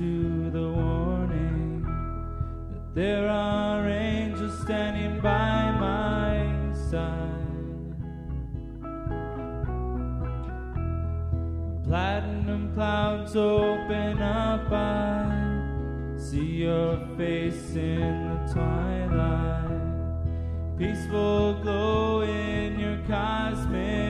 to the warning that there are angels standing by my side. Platinum clouds open up, I see your face in the twilight. Peaceful glow in your cosmic.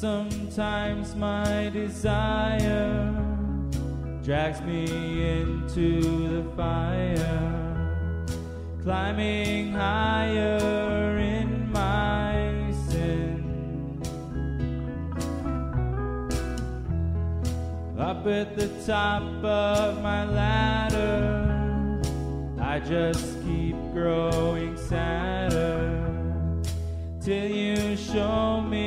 Sometimes my desire drags me into the fire, climbing higher in my sin. Up at the top of my ladder, I just keep growing sadder till you show me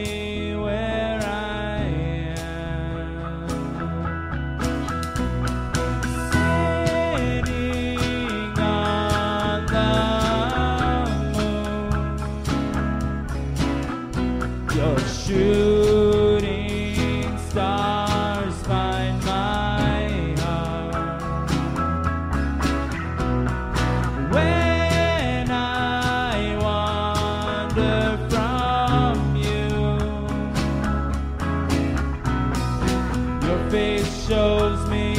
your face shows me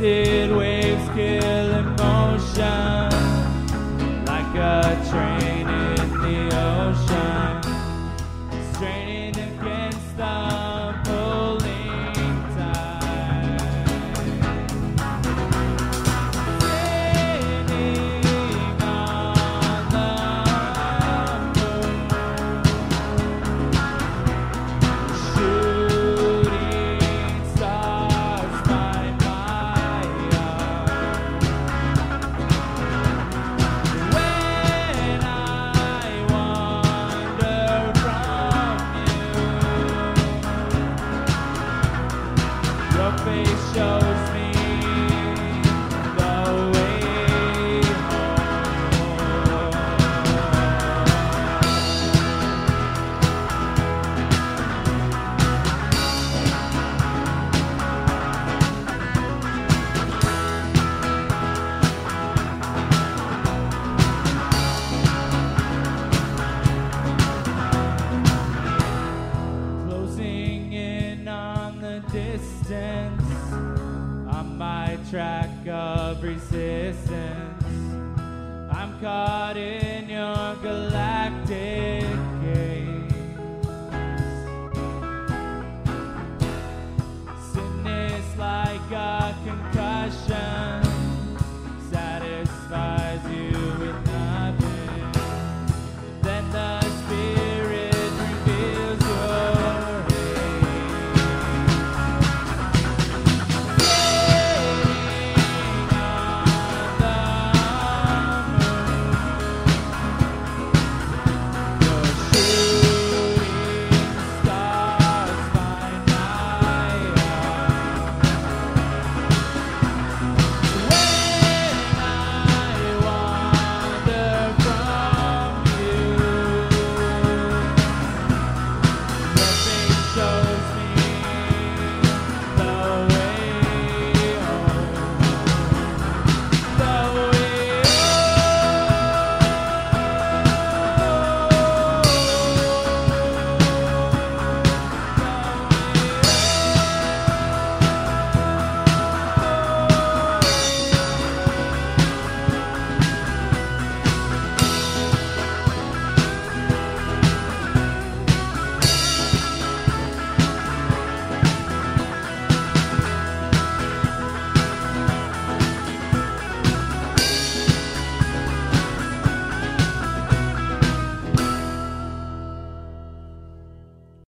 Twisted waves kill emotion distance on my track of resistance. I'm caught in your galactic.